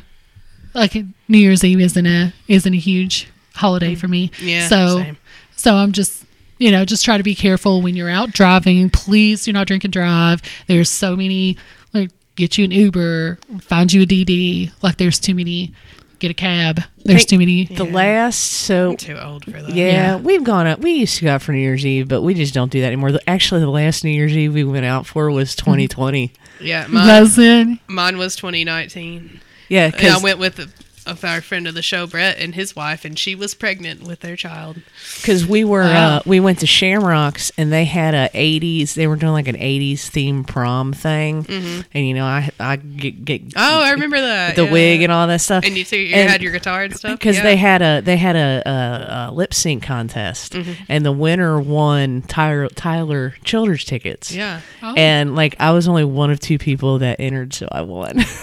like New Year's Eve isn't a isn't a huge holiday for me. Mm, yeah, So same. so I'm just you know just try to be careful when you're out driving. Please do not drink and drive. There's so many like get you an Uber, find you a DD. Like there's too many. Get a cab. There's Hey, too many. The last, so I'm too old for that. yeah, Yeah. we've gone up. We used to go out for New Year's Eve, but we just don't do that anymore. The- Actually, the last New Year's Eve we went out for was mm-hmm. 2020. Yeah, mine, Cousin. mine was 2019. Yeah, And I went with a, of our friend of the show, Brett, and his wife, and she was pregnant with their child. Because we were Wow. uh, we went to Shamrocks and they had a 80s. They were doing like an 80s theme prom thing, and you know I I get, get Oh, I remember that. the yeah. wig and all that stuff. And you, too, you And- had your guitar and stuff? because Yeah. they had a they had a, a, a lip sync contest, Mm-hmm. and the winner won Tyler Tyler Childers tickets. Yeah, Oh. And like I was only one of two people that entered, so I won. [laughs]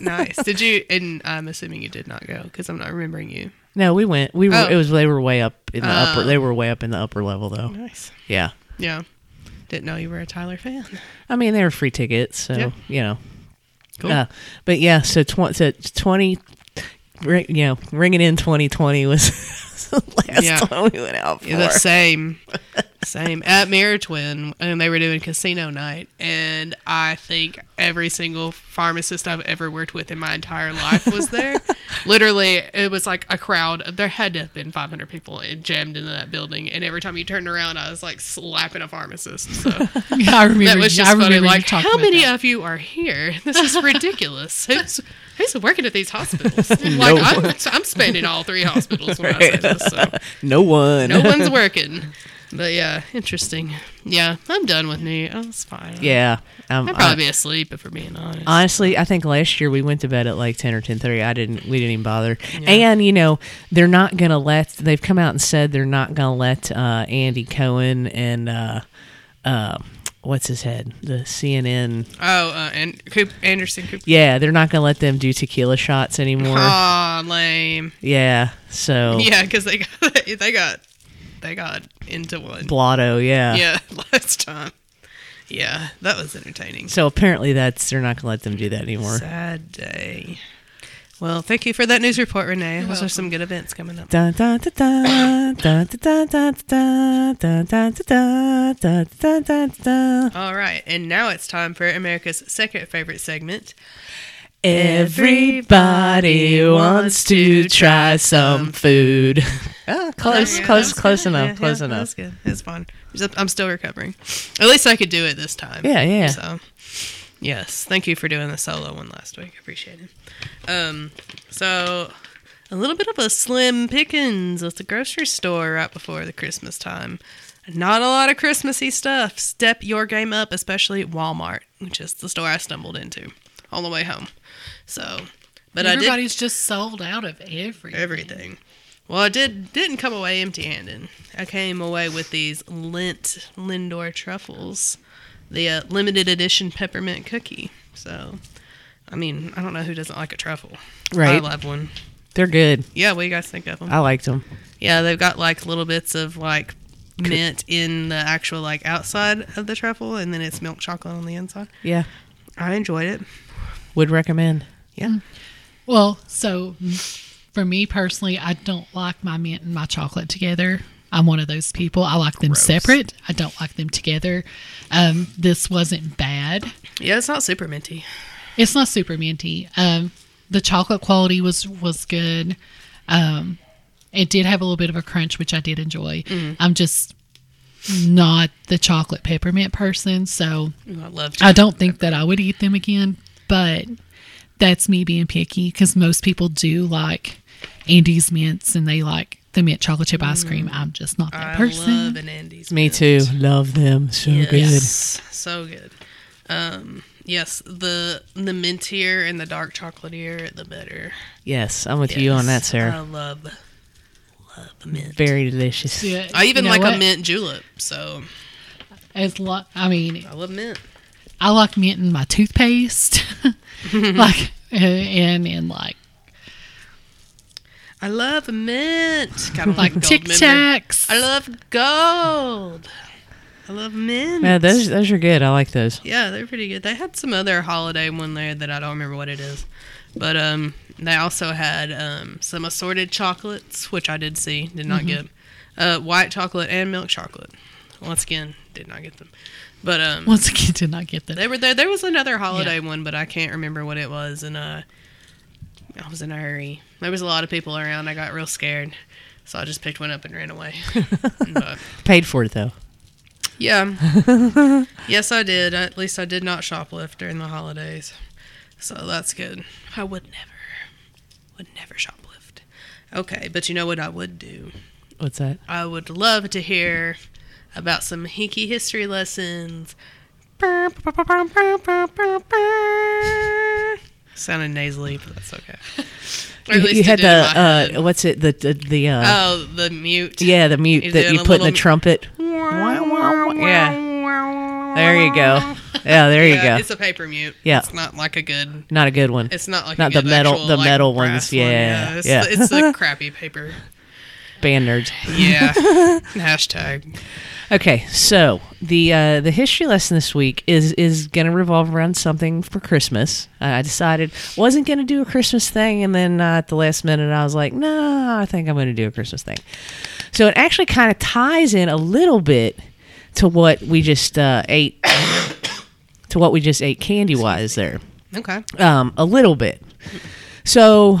nice. Did you? And I'm assuming you did not go because I'm not remembering you. no, we went. We were. Oh. It was. They were way up in the upper. Oh. They were way up in the upper level, though. Nice. Yeah. Yeah. Didn't know you were a Tyler fan. I mean, they were free tickets, so Yeah. you know. Cool. Uh, but yeah, so, tw- so twenty, ri- you know, ringing in twenty twenty was [laughs] the last Yeah. time we went out for. Yeah, the same, [laughs] same at Mirror Twin, and they were doing casino night, and I think every single pharmacist I've ever worked with in my entire life was there. [laughs] Literally, it was like a crowd. There had to have been 500 people jammed into that building, and every time you turned around, I was like slapping a pharmacist. So [laughs] Yeah, I remember. that was I just funny. Like, how many that. of you are here? This is ridiculous. [laughs] Who's who's working at these hospitals? Like, No I'm, I'm spending all three hospitals when I say this. So no one. no one's working. But yeah, interesting. Yeah, I'm done with New Oh, it's fine. Yeah. Um, I'd I- probably be asleep if we're being honest. Honestly, I think last year we went to bed at like ten or ten thirty. I didn't. We didn't even bother. And you know, they're not gonna let. They've come out and said they're not gonna let uh, Andy Cohen and uh, uh, what's his head, the CNN. oh, uh, and Coop, Anderson Cooper. Yeah, they're not gonna let them do tequila shots anymore. Aw, lame. yeah. So [laughs] Yeah, because they got [laughs] they got they got into one. Blotto, yeah. Yeah, last time. Yeah, that was entertaining. So apparently, that's they're not going to let them do that anymore. Sad day. Well, thank you for that news report, Renee. Those are some good events coming up. All right, and now it's time for America's second favorite segment. Everybody wants to try some food. [laughs] Ah, close, Yeah, close, close good. enough, Yeah, close yeah, enough. was good. It's fun. I'm still recovering. At least I could do it this time. Yeah, yeah. So, yes, thank you for doing the solo one last week. I appreciate it. Um, so a little bit of a slim pickings at the grocery store right before the Christmas time. Not a lot of Christmassy stuff. Step your game up, especially Walmart, which is the store I stumbled into on the way home. So, but I did Everybody's just sold out of everything. everything. Well, I did didn't come away empty-handed. I came away with these Lint Lindor truffles, the uh, limited edition peppermint cookie. So, I mean, I don't know who doesn't like a truffle. Right. I Right. love one. They're good. Yeah, what do you guys think of them? I liked them. yeah, they've got like little bits of like mint in the actual like outside of the truffle, and then it's milk chocolate on the inside. Yeah, I enjoyed it. would recommend. Yeah. Well, so for me personally, I don't like my mint and my chocolate together. I'm one of those people. I like them Gross. separate. I don't like them together. Um, this wasn't bad. Yeah, it's not super minty. It's not super minty. Um, the chocolate quality was was good. Um, it did have a little bit of a crunch, which I did enjoy. I'm just not the chocolate peppermint person, so Ooh, I love. I don't think that I would eat them again. But that's me being picky because most people do like Andes mints and they like the mint chocolate chip ice cream. I'm just not that person. I person. love an Andes. Me mint. too. Love them. So Yes. good. So good. Um, yes, the the mintier and the dark chocolatier, the better. Yes, I'm with you on that, Yes, I Sarah. love love mint. Very delicious. Yeah, I even you know like a mint julep, so As lo- I mean, I love mint. I like mint in my toothpaste, [laughs] like and and like I love mint. Kind of like Tic. Tacs. I love gold. I love mint. Yeah, those those are good. I like those. Yeah, they're pretty good. They had some other holiday one there that I don't remember what it is. But um they also had um some assorted chocolates, which I did see, did not get. Uh white chocolate and milk chocolate. Once again, did not get them. But um Once again, did not get that. they were there. There was another holiday one, but I can't remember what it was and uh I was in a hurry. There was a lot of people around. I got real scared. So I just picked one up and ran away. [laughs] but Paid for it though. yeah. [laughs] yes, I did. At least I did not shoplift during the holidays. So that's good. I would never, would never shoplift. Okay, but you know what I would do? What's that? I would love to hear about some hinky history lessons. Sounded nasally, but that's okay. Or at You, least you had did in my the uh, what's it? The the, the uh, oh, the mute. yeah, the mute you that you put in the trumpet. Yeah, there you go. Yeah, there you Yeah, go. It's a paper mute. Yeah. It's not like a good Not a good one. It's not like Not a the metal- actual, the like, metal brass ones, one. yeah, it's, yeah. The, it's the [laughs] crappy paper. Band nerds. Yeah. [laughs] Hashtag. Okay, so the uh, the history lesson this week is is going to revolve around something for Christmas. Uh, I decided wasn't going to do a Christmas thing, and then uh, at the last minute, I was like, "No, I think I'm going to do a Christmas thing." So it actually kind of ties in a little bit to what we just uh, ate, [coughs] to what we just ate candy wise there Okay. um, a little bit. So,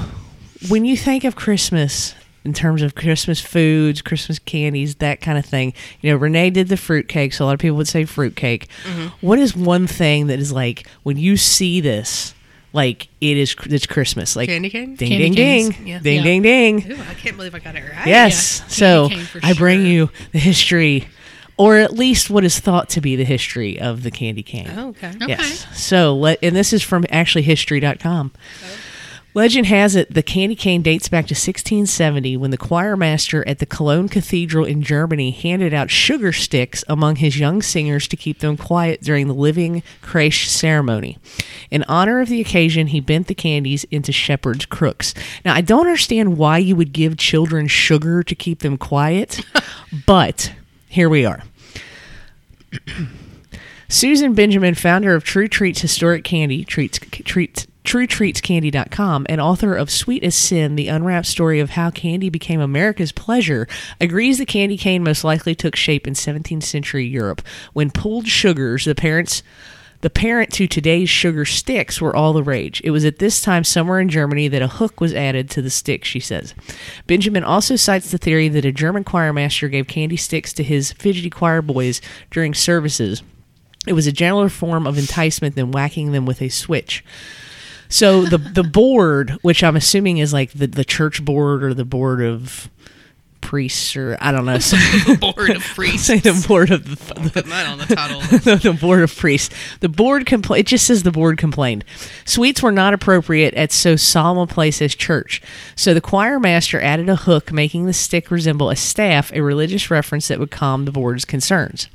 when you think of Christmas in terms of Christmas foods, Christmas candies, that kind of thing, you know, Renee did the fruitcake, so a lot of people would say fruitcake. Mm-hmm. What is one thing that is like when you see this, like it is it's Christmas, like Candy cane? ding, Candy ding, canes. ding, Yeah. ding, Yeah. ding, ding. Ooh, I can't believe I got it right. Yes. Yeah, so candy cane for I bring sure. you the history, or at least what is thought to be the history of the candy cane. Oh, okay. Okay. Yes. So, le- and this is from actually history.com. Legend has it the candy cane dates back to 1670 when the choir master at the Cologne Cathedral in Germany handed out sugar sticks among his young singers to keep them quiet during the living creche ceremony. In honor of the occasion, he bent the candies into shepherd's crooks. Now, I don't understand why you would give children sugar to keep them quiet, [laughs] but here we are. [clears throat] Susan Benjamin, founder of True Treats Historic Candy, Treats, Treats, TrueTreatsCandy.com, and author of Sweet as Sin, the unwrapped story of how candy became America's pleasure, agrees the candy cane most likely took shape in 17th century Europe when pulled sugars, the parents the parent to today's sugar sticks were all the rage. It was at this time somewhere in Germany that a hook was added to the stick, she says. Benjamin also cites the theory that a German choir master gave candy sticks to his fidgety choir boys during services. It was a gentler form of enticement than whacking them with a switch. So the the board, which I'm assuming is like the, the church board or the board of priests or I don't know, so Board of priests. say the board of [laughs] the, Put mine on the [laughs] title. the board of priests. The board compl- It just says the board complained. Sweets were not appropriate at so solemn a place as church. So the choir master added a hook, making the stick resemble a staff, a religious reference that would calm the board's concerns.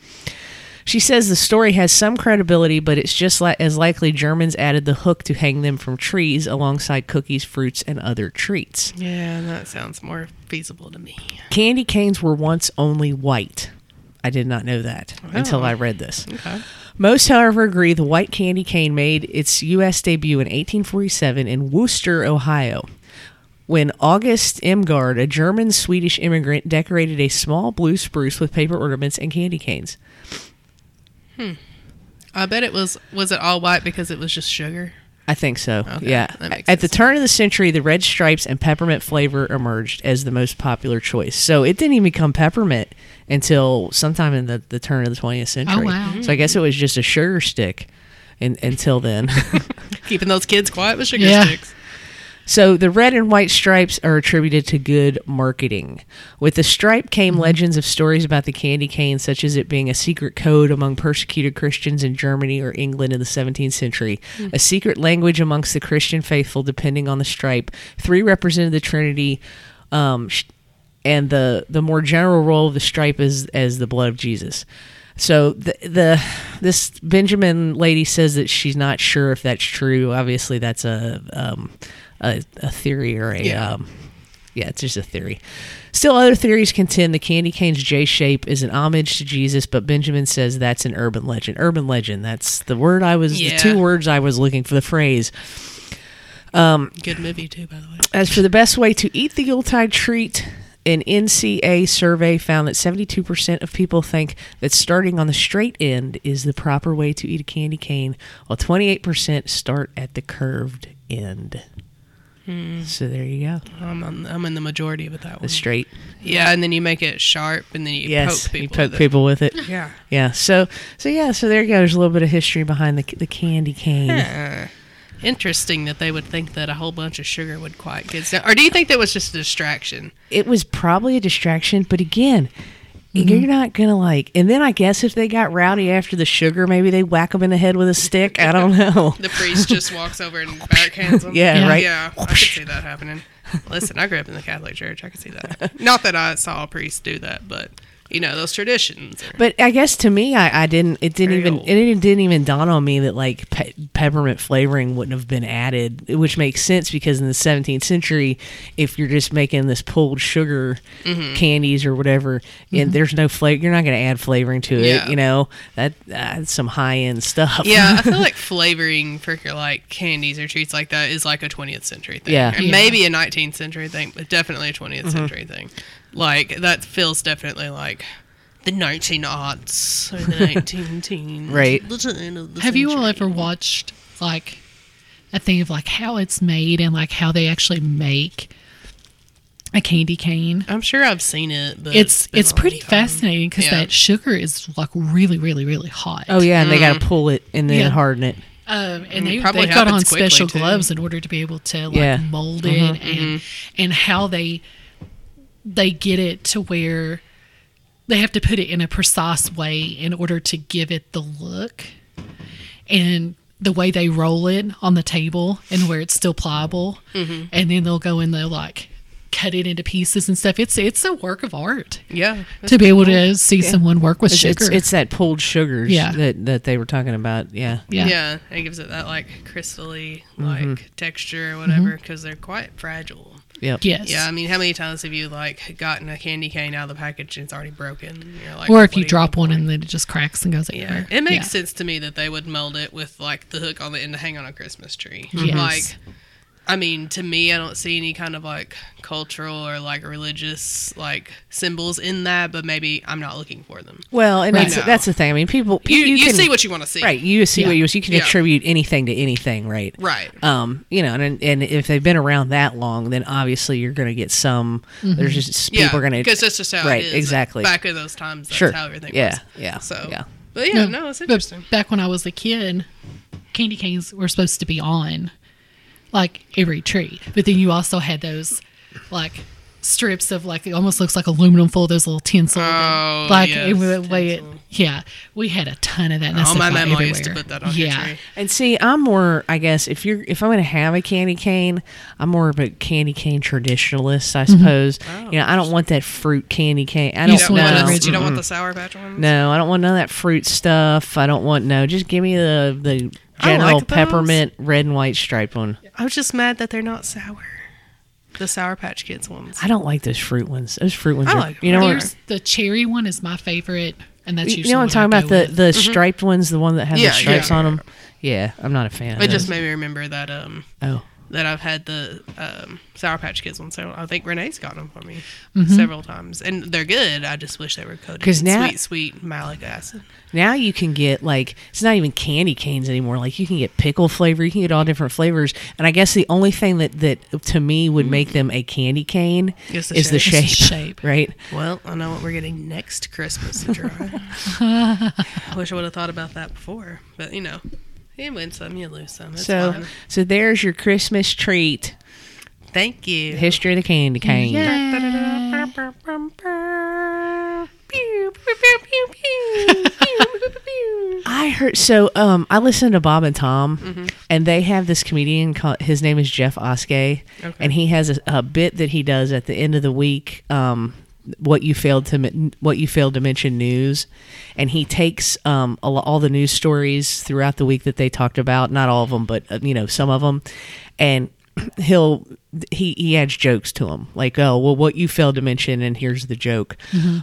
She says the story has some credibility, but it's just li- as likely Germans added the hook to hang them from trees alongside cookies, fruits, and other treats. yeah, that sounds more feasible to me. Candy canes were once only white. I did not know that oh. until Oh. I read this. Okay. Most, however, agree the white candy cane made its U.S. debut in 1847 in Wooster, Ohio, when August Imgard, a German Swedish immigrant, decorated a small blue spruce with paper ornaments and candy canes. Hmm. I bet it was was it all white because it was just sugar? I think so. Okay, yeah. that makes At the turn of the century, the red stripes and peppermint flavor emerged as the most popular choice. So it didn't even become peppermint until sometime in the, the turn of the 20th century. Oh, wow. So I guess it was just a sugar stick in, until then. [laughs] Keeping those kids quiet with sugar Yeah. sticks. So the red and white stripes are attributed to good marketing. With the stripe came legends of stories about the candy cane, such as it being a secret code among persecuted Christians in Germany or England in the 17th century, a secret language amongst the Christian faithful, depending on the stripe. Three represented the Trinity. Um, sh- and the the more general role of the stripe is as the blood of Jesus. So the the this Benjamin lady says that she's not sure if that's true. Obviously, that's a um, a, a theory or a Yeah. um, yeah, it's just a theory. Still, other theories contend the candy cane's J shape is an homage to Jesus, but Benjamin says that's an urban legend. Urban legend. That's the word I was. The Yeah. two words I was looking for the phrase. Um, Good movie too, by the way. As for the best way to eat the Yuletide treat, an NCA survey found that 72% of people think that starting on the straight end is the proper way to eat a candy cane, while 28% start at the curved end. Mm. So there you go. I'm on, I'm in the majority with that The one. straight. Yeah, and then you make it sharp, and then you yes, poke people. you poke with it. with it. Yeah. Yeah. So so yeah. So there you go. There's a little bit of history behind the the candy cane. Interesting that they would think that a whole bunch of sugar would quiet kids down. Or do you think that was just a distraction? It was probably a distraction, but again. Mm-hmm. You're not gonna like, and then I guess if they got rowdy after the sugar, maybe they whack them in the head with a stick. I don't [laughs] know. The priest just walks over and backhands them. Yeah, [laughs] Yeah. right. Yeah, I could see that happening. Listen, I grew up in the Catholic Church. I could see that. Not that I saw a priest do that, but you know those traditions. But I guess to me, I, I didn't. It didn't even. old. It didn't, even dawn on me that like pe- peppermint flavoring wouldn't have been added, which makes sense because in the 17th century, if you're just making this pulled sugar Mm-hmm. candies or whatever, and there's no flavor, you're not going to add flavoring to it. Yeah. You know that that's some high end stuff. yeah, I feel [laughs] like flavoring for your like candies or treats like that is like a 20th century thing. Yeah. and Yeah. maybe a 19th century thing, but definitely a 20th Mm-hmm. century thing. Like that feels definitely like the 19 aughts or the [laughs] 19 teens. Right. The turn of the Have you all century. ever watched like a thing of like how it's made and like how they actually make a candy cane? I'm sure I've seen it, but It's been it's a long pretty time. fascinating because Yeah. that sugar is like really really really hot. Oh yeah, and they got to Mm. pull it and then Yeah. harden it. Um, and they, probably they've got on happens quickly, special too. gloves in order to be able to like Yeah. mold it and and how they they get it to where they have to put it in a precise way in order to give it the look and the way they roll it on the table and where it's still pliable and then they'll go and they'll like cut it into pieces and stuff it's it's a work of art Yeah. to be able to see someone work with It's, sugar it's, it's that pulled sugars Yeah. that that they were talking about. Yeah. yeah Yeah. it gives it that like crystally like Mm-hmm. texture or whatever because they're quite fragile. Yep. yes Yeah, I mean, how many times have you like gotten a candy cane out of the package and it's already broken? And You're like, or if you are drop one and then it just cracks and goes Yeah, everywhere. it makes Yeah. sense to me that they would meld it with like the hook on the end to hang on a Christmas tree. Yes. Like, I mean, to me, I don't see any kind of like cultural or like religious like symbols in that, but maybe I'm not looking for them. Well, and Right. that's No. that's the thing. I mean, people You you, can, see what you want to see, right. You see Yeah. what you you can Yeah. attribute anything to anything, right? Right. Um, you know, and and if they've been around that long, then obviously you're going to get some. There's just people Yeah, are going to because that's just how right, it is. exactly. Back in those times, that's sure, how everything yeah, was. yeah, So, yeah. but yeah, no, it's interesting. Back when I was a kid, candy canes were supposed to be on like every tree. But then you also had those like strips of like it almost looks like aluminum foil, those little tinsel. Oh, like yes, it would weigh it. Yeah, we had a ton of that. And that Oh, my went mama used to put that on yeah. tree. And see, I'm more. I guess if you're if I'm going to have a candy cane, I'm more of a candy cane traditionalist, I mm-hmm. suppose. Oh, you know, I don't want that fruit candy cane. I don't You want don't, know. the want, original. you don't want the mm-hmm. Sour Patch ones? No, I don't want none of that fruit stuff. I don't want no. Just give me the the I general like peppermint red and white striped one. I was just mad that they're not sour. The Sour Patch Kids ones. I don't like those fruit ones. Those fruit ones I are. like you know what? There's the cherry one is my favorite, and that's You know what I'm talking about go the with. the striped ones, the one that has Yeah, the stripes yeah. on them. Yeah, I'm not a fan. Of It just those. made me remember that um oh that I've had the um, Sour Patch Kids one. So I think Renee's got them for me Mm-hmm. several times, and they're good. I just wish they were coated now- sweet, sweet malic acid. now you can get like it's not even candy canes anymore. Like you can get pickle flavor. You can get all different flavors. And I guess the only thing that that to me would make them a candy cane the is the shape. shape. The shape. right? Well, I know what we're getting next Christmas to try. I wish I would have thought about that before, but you know, you win some, you lose some. So fine. so there's your Christmas treat. Thank you. History of the candy cane. [laughs] I heard so. Um, I listened to Bob and Tom, and they have this comedian called. His name is Jeff Oskey, Okay. and he has a, a bit that he does at the end of the week. Um, what you failed to what you failed to mention news, and he takes um all the news stories throughout the week that they talked about. Not all of them, but uh, you know some of them, and [clears throat] he'll he he adds jokes to them like oh well what you failed to mention and here's the joke.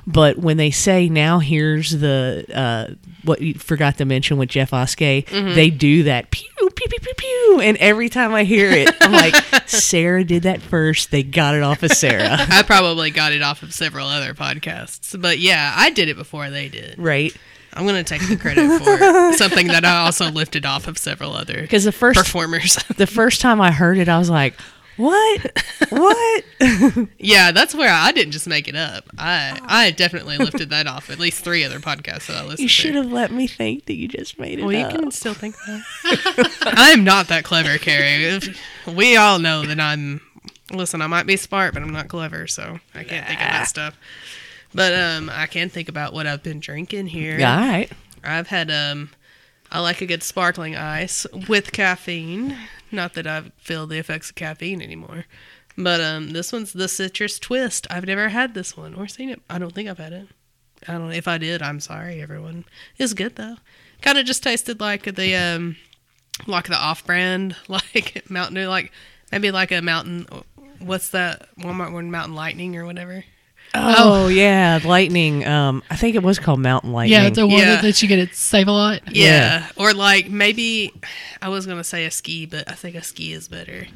But when they say now here's the uh what you forgot to mention with jeff oskey they do that pew pew pew pew pew. And every time i hear it i'm like [laughs] sarah did that first. They got it off of sarah. [laughs] I probably got it off of several other podcasts, but yeah, I did it before they did. right I'm gonna take the credit for [laughs] something that I also lifted off of several other because the first performers. [laughs] the first time i heard it i was like what what [laughs] yeah, that's where I didn't just make it up. I I definitely lifted that off at least three other podcasts that I listened to. you to. should have let me think that you just made it Well, you can still think that. I am not that clever, Carrie. We all know that I'm. Listen, I might be smart, but I'm not clever, so I can't think of that stuff. But um, I can think about what I've been drinking here. Yeah, all right I've had um, I like a good sparkling ice with caffeine. Not that I feel the effects of caffeine anymore, but um, this one's the citrus twist. I've never had this one or seen it. I don't think I've had it. I don't. If I did, I'm sorry, everyone. It's good though. Kind of just tasted like the um, like the off-brand, [laughs] like Mountain Dew, like maybe like a Mountain. What's that Walmart one? Mountain Lightning or whatever. Oh, yeah, lightning. Um, I think it was called Mountain Lightning. Yeah, the one Yeah. that you get at Save a Lot. Yeah. Or like maybe I was gonna say a ski, but I think a ski is better.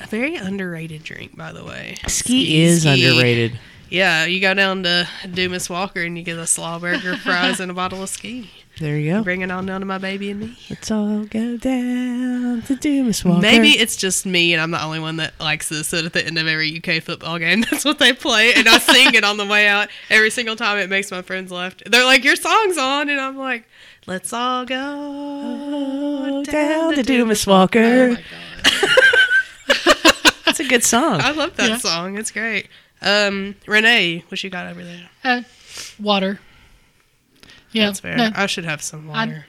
A very underrated drink, by the way. ski, is ski. underrated. Yeah, you go down to Dumas Walker and you get a slaw burger, [laughs] fries, and a bottle of ski. There you go. Bringing it on down to my baby and me. Let's all go down to Dumas Walker. Maybe it's just me and I'm the only one that likes this. That at the end of every UK football game, [laughs] that's what they play, and I sing it on the way out every single time. It makes my friends laugh. They're like, "Your song's on," and I'm like, "Let's all go Oh, down to Dumas Walker. That's [laughs] a good song. I love that Yeah. song. It's great. Um, Renee, what you got over there? Uh, water. Yeah, That's fair. no, I should have some water.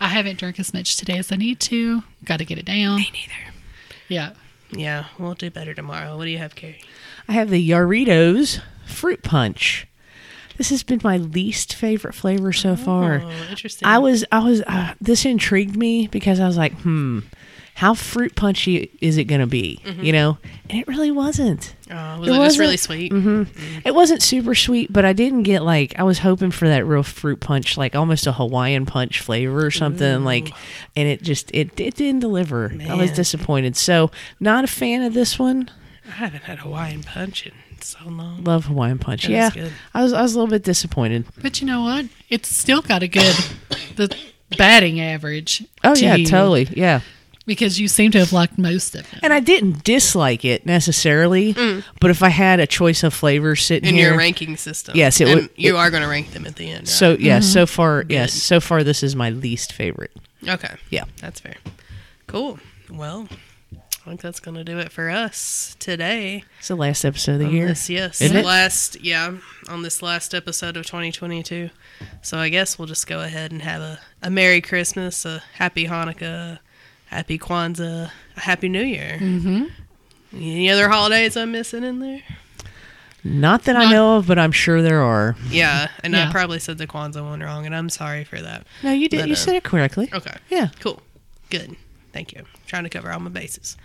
I haven't drank as much today as I need to. Got to get it down. Me neither. Yeah. Yeah, we'll do better tomorrow. What do you have, Carrie? I have the Jarritos Fruit Punch. This has been my least favorite flavor so far. Oh, interesting. I was, I was, uh, this intrigued me because I was like, hmm, how fruit punchy is it going to be? You know? And it really wasn't. Oh, was It it, wasn't- really sweet? Mm-hmm. It wasn't super sweet, but I didn't get like, I was hoping for that real fruit punch, like almost a Hawaiian punch flavor or something. Like, and it just, it, it didn't deliver. I was disappointed. So, not a fan of this one. I haven't had Hawaiian punch in so long. Love Hawaiian punch. That yeah. is good. I was, I was a little bit disappointed. But you know what? It's still got a good the batting average. Oh, to yeah, totally. Yeah. Because you seem to have liked most of it. And I didn't dislike it necessarily, mm. but if I had a choice of flavors sitting In here, your ranking system. Yes, it would- You it- are going to rank them at the end. Right? so yeah, so mm-hmm. far yes, so far this is my least favorite. okay. Yeah. That's fair. Cool. Well, I think that's going to do it for us today. It's the last episode of the on year. This, yes. Isn't it? Last, yeah, on this last episode of 2022. So I guess we'll just go ahead and have a, a Merry Christmas, a Happy Hanukkah, Happy Kwanzaa, Happy New Year. Mm-hmm. Any other holidays I'm missing in there? Not that I know of, but I'm sure there are. Yeah, and I probably said the Kwanzaa one wrong, and I'm sorry for that. No, you did. But, you uh, said it correctly. Okay. Yeah. Cool. Good. Thank you. Trying to cover all my bases.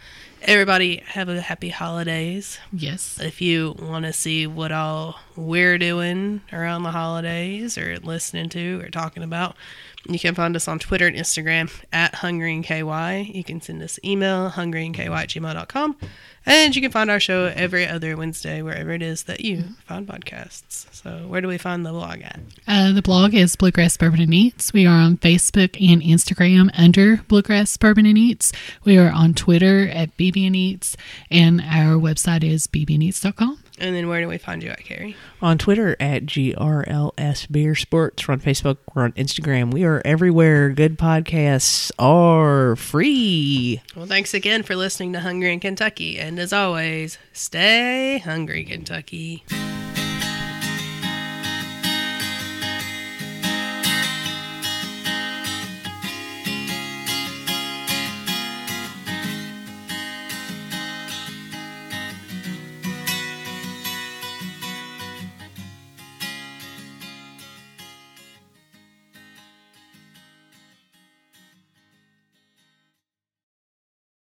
Everybody have a happy holidays. Yes. If you want to see what all we're doing around the holidays or listening to or talking about, you can find us on Twitter and Instagram at hungryinky. You can send us email, hungryinky at gmail.com. And you can find our show every other Wednesday, wherever it is that you find podcasts. So, where do we find the blog at? Uh, the blog is Bluegrass Bourbon and Eats. We are on Facebook and Instagram under Bluegrass Bourbon and Eats. We are on Twitter at BB and Eats, and our website is bbneats.com. And then where do we find you at, Carrie? On Twitter at GRLS Beer Sports. We're on Facebook. We're on Instagram. We are everywhere. Good podcasts are free. Well, thanks again for listening to Hungry in Kentucky. And as always, stay hungry, Kentucky.